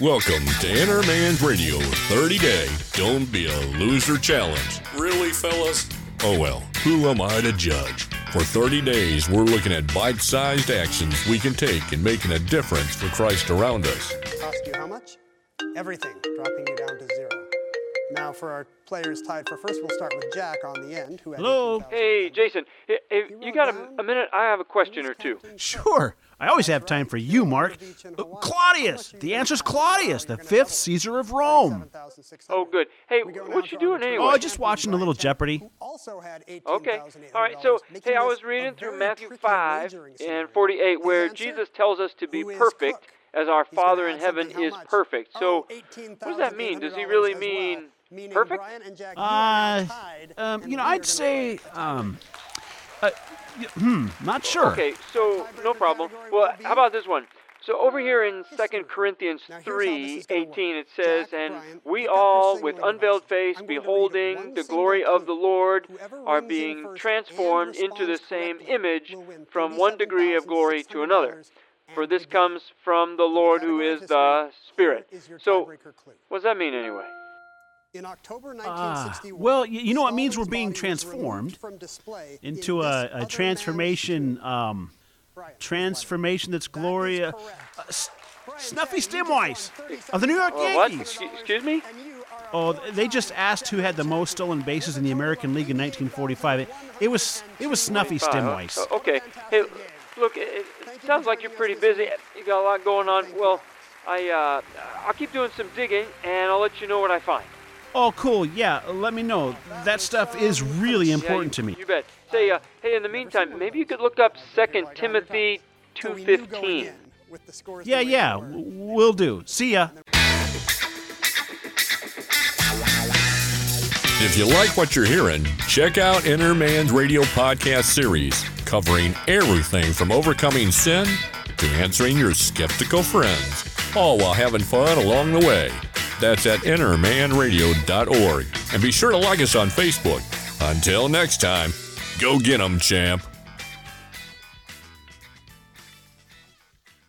Welcome to Inner Man's Radio 30 Day Don't Be a Loser Challenge. Really, fellas? Oh well, who am I to judge? For 30 days, we're looking at bite sized actions we can take in making a difference for Christ around us. Cost you how much? Everything, dropping you down to zero. Now, for our players tied for first, we'll start with Jack on the end. Who had Hello? Hey, Jason, i- if you got a, a minute? I have a question or two. Sure. I always have time for you, Mark. Uh, Claudius. The answer's Claudius, the fifth Caesar of Rome. Oh, good. Hey, what you doing anyway? Oh, just watching a little Jeopardy. Okay. All right. So, hey, I was reading through Matthew 5 and 48 where Jesus tells us to be perfect as our Father in heaven is perfect. So, what does that mean? Does he really mean perfect? Uh, um, you know, I'd say, um, uh, y- hmm, not sure. Okay, so no problem. Well, how about this one? So over here in 2 Corinthians 3, 18, it says, And we all, with unveiled face, beholding the glory of the Lord, are being transformed into the same image from one degree of glory to another. For this comes from the Lord who is the Spirit. So, what does that mean anyway? In October Ah, 1961, well, y- you know, it means we're being transformed removed from display in into this a, a transformation, um, transformation that's That is Gloria. Uh, s- Brian, Snuffy Jack, you just Stirnweiss won 30 of the New York Uh, what? Yankees. Excuse, excuse me? and you are Oh, they just asked who had the most stolen bases in the American League in 1945. It, it was it was Snuffy Fine, huh? Uh, okay. Hey, look, it, it sounds like you're pretty busy. You got a lot going on. Well, I uh, I'll keep doing some digging, and I'll let you know what I find. Oh, cool. Yeah, let me know. That stuff is really Yeah, important you, to me. You bet. Say, uh, hey, in the meantime, maybe you could look up Second Timothy So two we knew going fifteen. in with the scores Yeah, the way they yeah, we'll do. See ya. If you like what you're hearing, check out Inner Man's Radio podcast series covering everything from overcoming sin to answering your skeptical friends, all while having fun along the way. That's at innermanradio.org. And be sure to like us on Facebook. Until next time, go get 'em, champ.